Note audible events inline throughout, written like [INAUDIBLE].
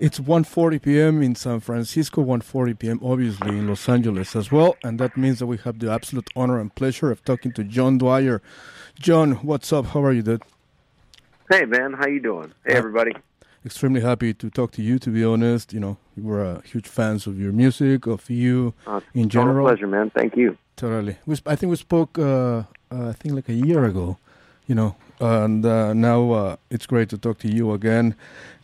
It's 1:40 p.m. in San Francisco, 1:40 p.m. obviously in Los Angeles as well, and that means that we have the absolute honor and pleasure of talking to John Dwyer. John, what's up? How are you, dude? Hey, man. How you doing? Hey, Uh, everybody. Extremely happy to talk to you. To be honest, you know, we're uh, huge fans of your music, of you Uh, in it's all a general. pleasure, man. Thank you. Totally. We, sp- I think we spoke. Uh, uh, I think like a year ago, you know, and uh, now uh, it's great to talk to you again.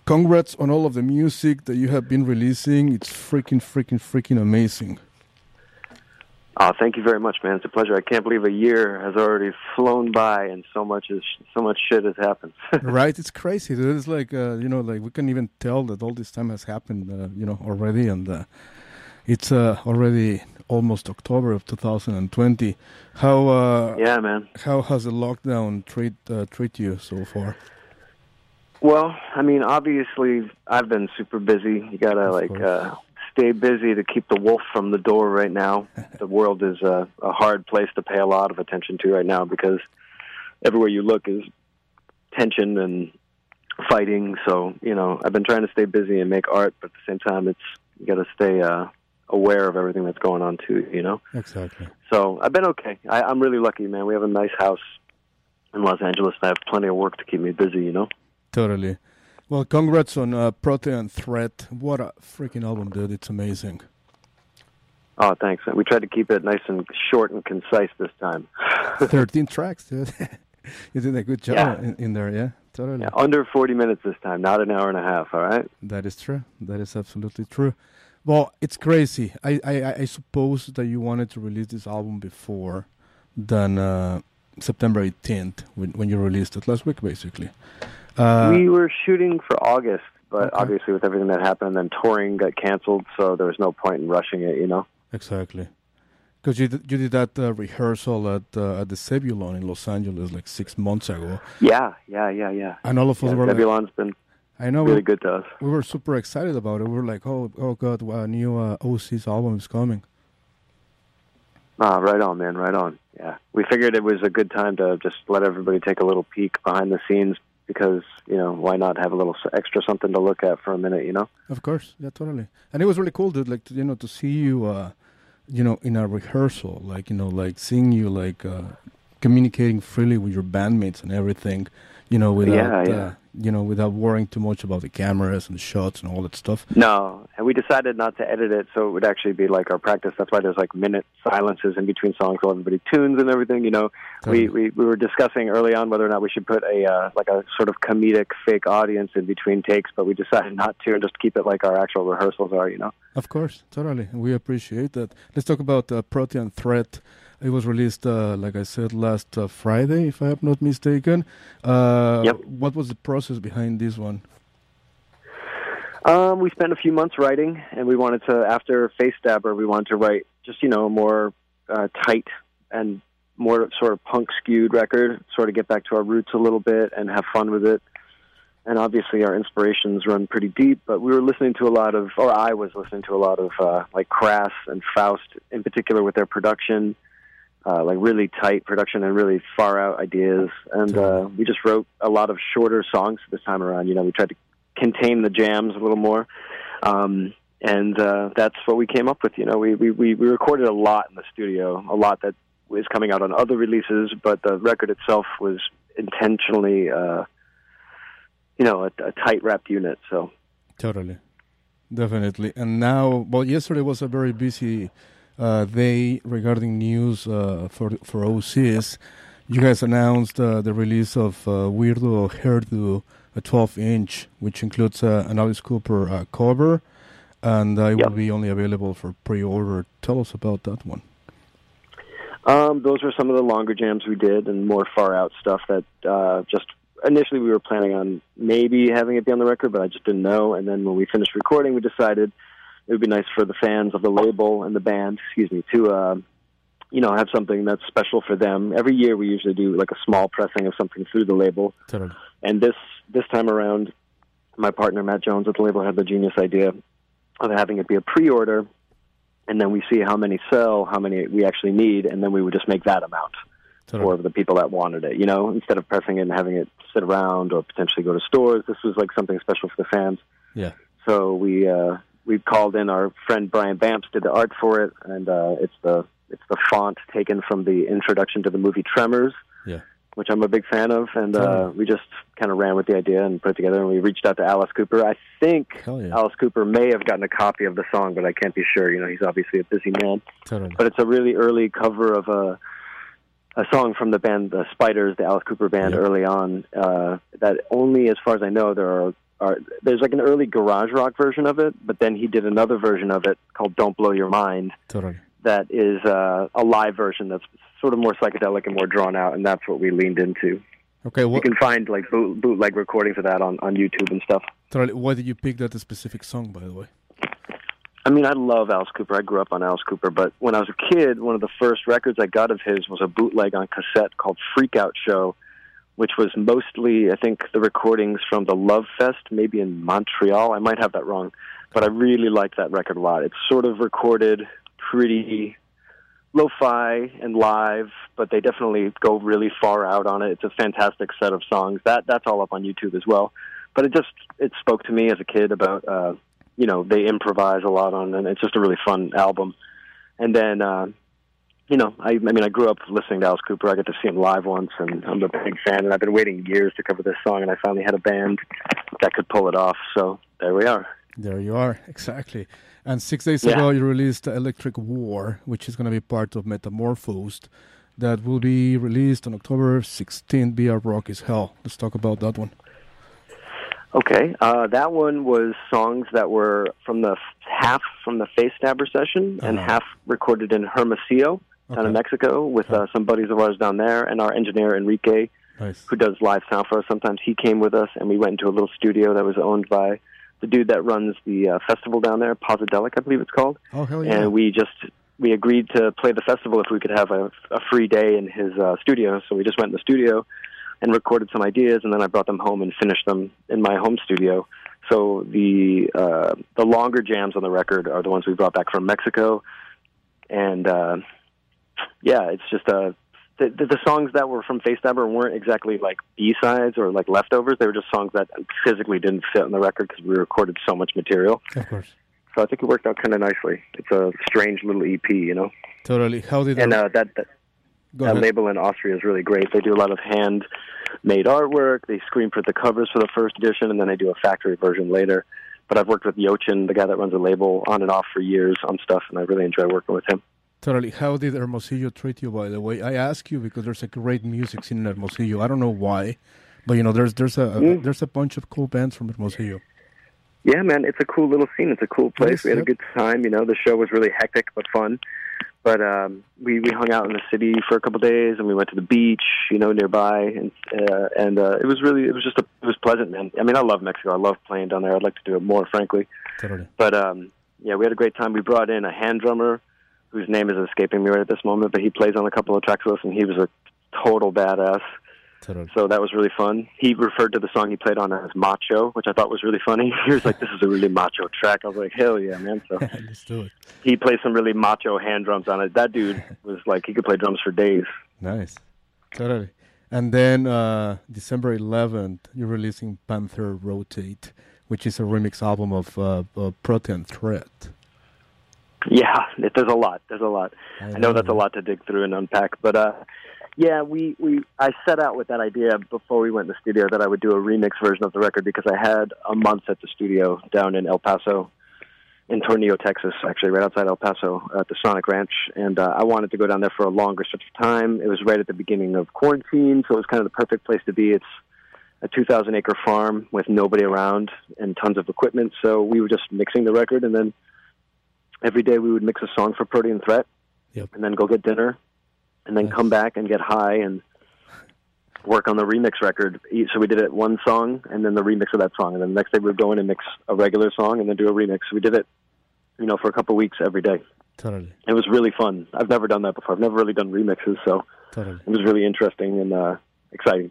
Congrats on all of the music that you have been releasing. It's freaking, freaking, freaking amazing. Oh, thank you very much, man. It's a pleasure. I can't believe a year has already flown by and so much is so much shit has happened. [LAUGHS] right? It's crazy. dude. It's like uh, you know, like we can't even tell that all this time has happened, uh, you know, already, and uh, it's uh, already almost October of 2020. How uh, yeah, man. how has the lockdown treat uh, treat you so far? Well, I mean, obviously, I've been super busy. You gotta Of like course. uh, stay busy to keep the wolf from the door. Right now, [LAUGHS] the world is a, a hard place to pay a lot of attention to right now because everywhere you look is tension and fighting. So you know, I've been trying to stay busy and make art, but at the same time, it's you got to stay uh, aware of everything that's going on too. You know. Exactly. So I've been okay. I, I'm really lucky, man. We have a nice house in Los Angeles. and I have plenty of work to keep me busy. You know. Totally. Well, congrats on uh, Protean Threat. What a freaking album, dude! It's amazing. Oh, thanks. We tried to keep it nice and short and concise this time. [LAUGHS] Thirteen tracks, dude. [LAUGHS] you did a good job Yeah. in, in there, yeah. Totally. Yeah, under 40 minutes this time, not an hour and a half, all right? That is true. That is absolutely true. Well, it's crazy. I, I, I- I suppose that you wanted to release this album before than uh, September 18th when, when you released it last week, basically. Uh, we were shooting for August, but Okay. obviously with everything that happened, then touring got canceled, so there was no point in rushing it, you know? exactly. Because you, did- you did that uh, rehearsal at uh, at the Zebulon in Los Angeles like six months ago. Yeah, yeah, yeah, yeah. And all of us yeah were like, Zebulon's been I know really we, good to us. we were super excited about it. We were like, oh, oh God, a new uh, OC's album is coming. Ah, right on, man, right on. Yeah. We figured it was a good time to just let everybody take a little peek behind the scenes because, you know, why not have a little extra something to look at for a minute, you know? Of course, yeah, totally. And it was really cool, dude. Like to, you know, to see you, uh, you know, in a rehearsal, like you know, like seeing you, like uh, communicating freely with your bandmates and everything. You know, without Yeah, yeah. Uh, you know, without worrying too much about the cameras and the shots and all that stuff. No, and we decided not to edit it, so it would actually be like our practice. That's why there's like minute silences in between songs while everybody tunes and everything. You know, Totally. we, we we were discussing early on whether or not we should put a uh, like a sort of comedic fake audience in between takes, but we decided not to and just keep it like our actual rehearsals are. You know. Of course, totally. We appreciate that. Let's talk about uh, Protean Threat. It was released, uh, like I said, last uh, Friday, if I am not mistaken. Uh, Yep. What was the process behind this one? Um, we spent a few months writing, and we wanted to after Face Stabber, we wanted to write just you know a more uh, tight and more sort of punk skewed record, sort of get back to our roots a little bit and have fun with it. And obviously, our inspirations run pretty deep. But we were listening to a lot of, or I was listening to a lot of uh, like Crass and Faust, in particular, with their production, uh, like really tight production and really far out ideas. And uh, we just wrote a lot of shorter songs this time around. You know, we tried to contain the jams a little more. Um, and uh, that's what we came up with. You know, we, we, we recorded a lot in the studio, a lot that is coming out on other releases, but the record itself was intentionally, uh, you know, a, a tight wrapped unit. So Totally, definitely. And now, well, yesterday was a very busy uh, day regarding news uh, for for Osees. You guys announced uh, the release of uh, Weirdo Hairdo, a 12 inch, which includes uh, an Alice Cooper uh, cover, and it Yep. will be only available for pre-order. Tell us about that one. um, those were some of the longer jams we did, and more far out stuff that uh, just initially we were planning on maybe having it be on the record, but I just didn't know. And then when we finished recording, we decided it would be nice for the fans of the label and the band, excuse me, to uh, you know have something that's special for them. Every year we usually do like a small pressing of something through the label, Totally. and this this time around, my partner Matt Jones at the label had the genius idea of having it be a pre-order, and then we see how many sell, how many we actually need, and then we would just make that amount Totally. for the people that wanted it. You know, instead of pressing it and having it sit around or potentially go to stores, this was like something special for the fans. Yeah. So we uh, we called in our friend Brian Bamps, did the art for it, and uh, it's the it's the font taken from the introduction to the movie Tremors. Yeah. Which I'm a big fan of, and uh, we just kind of ran with the idea and put it together. And we reached out to Alice Cooper. I think yeah. Alice Cooper may have gotten a copy of the song, but I can't be sure. You know, he's obviously a busy man Totally. but it's a really early cover of a a song from the band the Spiders, the Alice Cooper band, Yeah. early on. Uh, that only, as far as I know, there are, are there's like an early garage rock version of it, but then he did another version of it called "Don't Blow Your Mind." Totally. That is uh, a live version that's sort of more psychedelic and more drawn out, and that's what we leaned into. Okay. You can find like boot, bootleg recordings of that on on YouTube and stuff. Totally. Why did you pick that specific song, by the way? I mean, I love Alice Cooper. I grew up on Alice Cooper, but when I was a kid, one of the first records I got of his was a bootleg on cassette called Freak Out Show, which was mostly, I think, the recordings from the Love Fest, maybe in Montreal. I might have that wrong, but I really liked that record a lot. It's sort of recorded pretty lo-fi and live, but they definitely go really far out on it. It's a fantastic set of songs. That that's all up on YouTube as well. But it just it spoke to me as a kid about uh you know, they improvise a lot on and it's just a really fun album. And then uh you know, I, I mean, I grew up listening to Alice Cooper. I got to see him live once, and I'm a big fan. And I've been waiting years to cover this song, and I finally had a band that could pull it off. So there we are. There you are, exactly. And six days Yeah. ago, you released Electric War, which is going to be part of Metamorphosed, that will be released on October 16th via Rock is Hell. Let's talk about that one. Okay, uh, that one was songs that were from the half from the Face Stabber session and Uh-huh. half recorded in Hermosillo, down Okay. in Mexico, with uh, some buddies of ours down there, and our engineer Enrique, Nice. who does live sound for us. Sometimes he came with us, and we went into a little studio that was owned by the dude that runs the uh, festival down there, Posadelic, I believe it's called. Oh, hell yeah. And we just we agreed to play the festival if we could have a, a free day in his uh, studio. So we just went in the studio and recorded some ideas, and then I brought them home and finished them in my home studio. So the uh, the longer jams on the record are the ones we brought back from Mexico, and uh, yeah, it's just uh, the, the the songs that were from Face Stabber weren't exactly like B sides or like leftovers. They were just songs that physically didn't fit on the record because we recorded so much material. of course. So I think it worked out kind of nicely. It's a strange little EP, you know. Totally. How did And uh, that that, go that ahead. label in Austria is really great. They do a lot of hand-made artwork. They screen print the covers for the first edition, and then they do a factory version later. But I've worked with Yochin, the guy that runs the label, on and off for years on stuff, and I really enjoy working with him. Totally. How did Hermosillo treat you, by the way? I ask you because there's a great music scene in Hermosillo. I don't know why, but you know, there's there's a, Mm. there's a bunch of cool bands from Hermosillo. Yeah, man, it's a cool little scene. It's a cool place. Yes, we had yep. a good time. You know, the show was really hectic but fun. But um, we we hung out in the city for a couple of days, and we went to the beach, you know, nearby, and uh, and uh, it was really it was just a, it was pleasant, man. I mean, I love Mexico. I love playing down there. I'd like to do it more, frankly. Totally. But um, yeah, we had a great time. We brought in a hand drummer whose name is escaping me right at this moment, but he plays on a couple of tracks with us, and he was a total badass. Totally. So that was really fun. He referred to the song he played on as macho, which I thought was really funny. [LAUGHS] He was like, "This is a really macho track." I was like, "Hell yeah, man!" So Let's do it. he played some really macho hand drums on it. That dude was like, he could play drums for days. Nice. Totally. And then uh, December 11th, you're releasing Panther Rotate, which is a remix album of uh, uh, Protean Threat. Yeah, it, there's a lot. There's a lot. I I know that's a lot to dig through and unpack, but uh, yeah, we we I set out with that idea before we went in the studio that I would do a remix version of the record because I had a month at the studio down in El Paso, in Tornillo, Texas, actually right outside El Paso at the Sonic Ranch, and uh, I wanted to go down there for a longer stretch of time. It was right at the beginning of quarantine, so it was kind of the perfect place to be. It's a 2,000 acre farm with nobody around and tons of equipment, so we were just mixing the record, and then every day we would mix a song for Protean Threat, Yep. and then go get dinner, and then Nice. come back and get high and work on the remix record. So we did it one song, and then the remix of that song, and then the next day we would go in and mix a regular song, and then do a remix. We did it, you know, for a couple of weeks every day. Totally. It was really fun. I've never done that before. I've never really done remixes, so Totally. it was really interesting and uh, exciting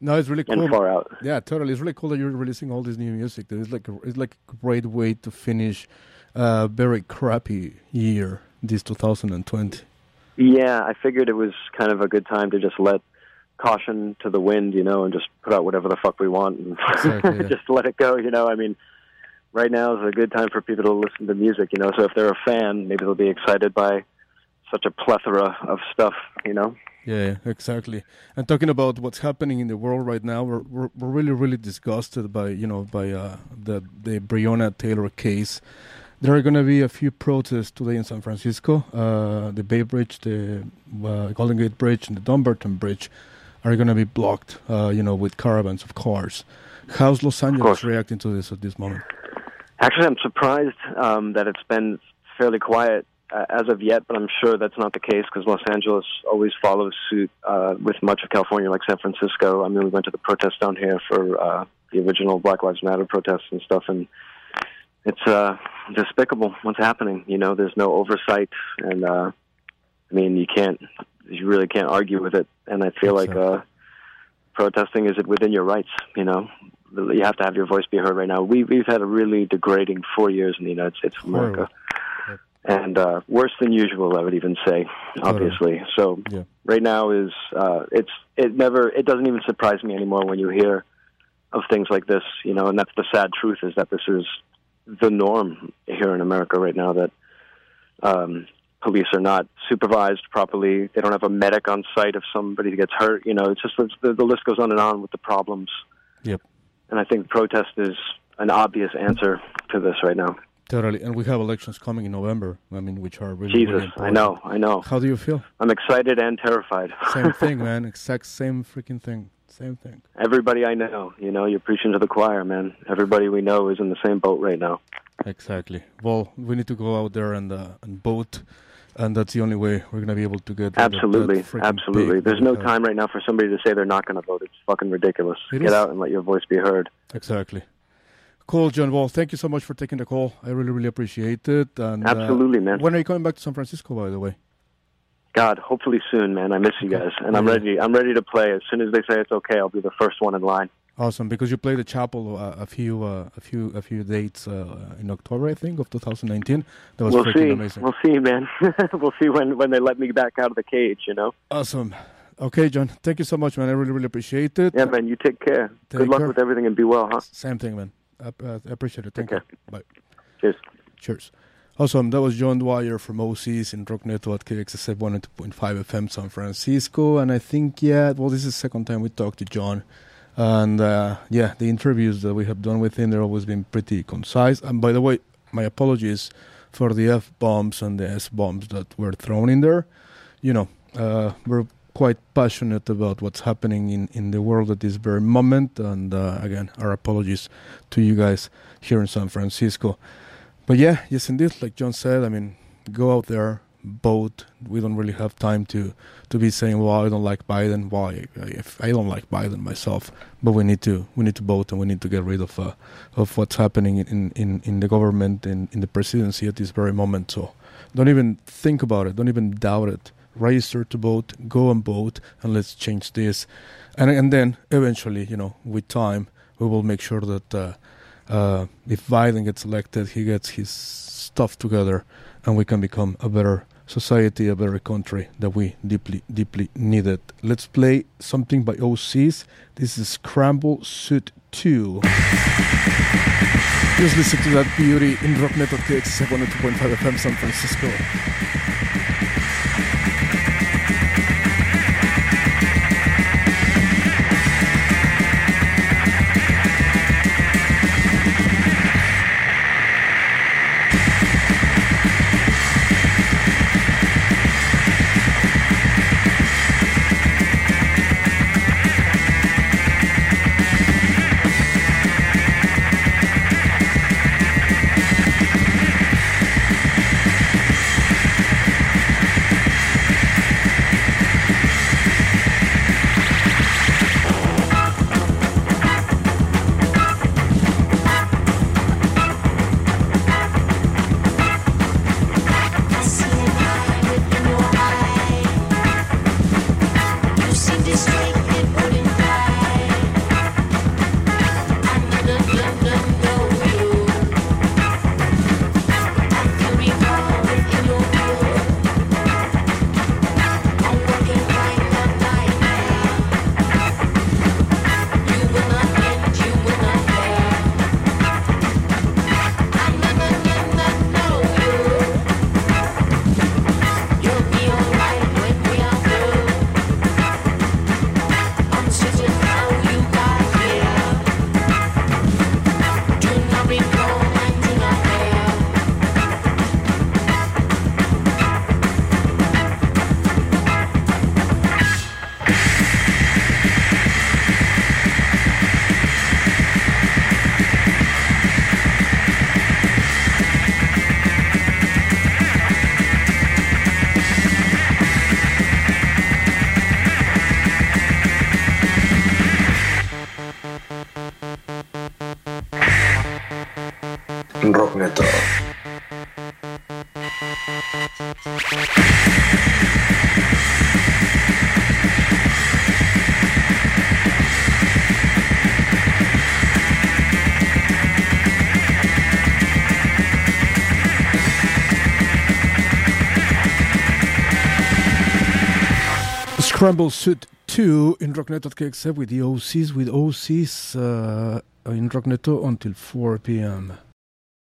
No, it's really cool. and far out. Yeah, totally. It's really cool that you're releasing all this new music. It's like a, it's like a great way to finish a very crappy year, this 2020. Yeah, I figured it was kind of a good time to just let caution to the wind, you know, and just put out whatever the fuck we want and Exactly, [LAUGHS] yeah. just let it go, you know. I mean, right now is a good time for people to listen to music. You know, so if they're a fan, maybe they'll be excited by such a plethora of stuff. You know. Yeah, exactly. And talking about what's happening in the world right now, we're we're, we're really really disgusted by you know by uh, the the Breonna Taylor case. There are going to be a few protests today in San Francisco. Uh, the Bay Bridge, the uh, Golden Gate Bridge, and the Dumbarton Bridge are going to be blocked. Uh, you know, with caravans of cars. How's Los Angeles reacting to this at this moment? Actually, I'm surprised um, that it's been fairly quiet uh, as of yet, but I'm sure that's not the case because Los Angeles always follows suit uh, with much of California, like San Francisco. I mean, we went to the protests down here for uh, the original Black Lives Matter protests and stuff, and it's uh, despicable what's happening. You know, there's no oversight, and uh, I mean, you can't, you really can't argue with it. And I feel like uh, protesting is it within your rights. You know, you have to have your voice be heard right now. We we've had a really degrading four years in the United States of America, and uh, worse than usual. I would even say, obviously. So yeah. right now is uh, it's it never it doesn't even surprise me anymore when you hear of things like this. You know, and that's the sad truth is that this is the norm here in America right now. That um, police are not supervised properly. They don't have a medic on site if somebody gets hurt. You know, it's just the, the list goes on and on with the problems. Yep and I think protest is an obvious answer to this right now. Totally, and we have elections coming in November. I mean, which are really Jesus. Really I know, I know. How do you feel? I'm excited and terrified. same thing, [LAUGHS] man. Exact same freaking thing. Same thing. Everybody I know, you know, you're preaching to the choir, man. Everybody we know is in the same boat right now. Exactly. Well, we need to go out there and uh, and vote and that's the only way we're going to be able to get absolutely, absolutely. There's no time right now for somebody to say they're not going to vote. It's fucking ridiculous. It get is. out and let your voice be heard. Exactly. Cool, John. Well, thank you so much for taking the call. I really, really appreciate it. And uh, absolutely, uh, man. When are you coming back to San Francisco, by the way? God, hopefully soon, man. I miss you guys, and I'm ready. I'm ready to play. As soon as they say it's okay, I'll be the first one in line. Awesome, because you played the chapel uh, a few, uh, a few, a few dates uh, in October, I think, of 2019. That was we'll freaking see. amazing. We'll see, man. [LAUGHS] we'll see when when they let me back out of the cage. You know. Awesome. Okay, John. Thank you so much, man. I really, really appreciate it. Yeah, man. You take care. Take Good luck care. with everything and be well, huh? Same thing, man. I, uh, I appreciate it. Thank take you. Care. Bye. Cheers. Cheers. Awesome. That was John Dwyer from Osees in Rock Network KXSF 102.5 FM San Francisco. And I think, yeah, well, this is the second time we talked to John. And uh, yeah, the interviews that we have done with him, they've always been pretty concise. And by the way, my apologies for the F bombs and the S bombs that were thrown in there. You know, uh, we're quite passionate about what's happening in, in the world at this very moment. And uh, again, our apologies to you guys here in San Francisco. But yeah, yes, indeed, like John said, I mean, go out there, vote. We don't really have time to to be saying, "Well, I don't like Biden." Why? If I don't like Biden myself, but we need to we need to vote and we need to get rid of uh, of what's happening in, in, in the government and in the presidency at this very moment. So don't even think about it. Don't even doubt it. Register to vote. Go and vote, and let's change this. And and then eventually, you know, with time, we will make sure that uh, uh, if Biden gets elected, he gets his stuff together, and we can become a better society, a better country that we deeply, deeply needed. Let's play something by Osees. This is Scramble Suit 2. Just listen to that beauty in Rock Network KX 102.5 FM San Francisco. Rockneto. Scramble Suit 2 in Rockneto KXF with the Osees, with Osees uh, in Rockneto until 4 p.m.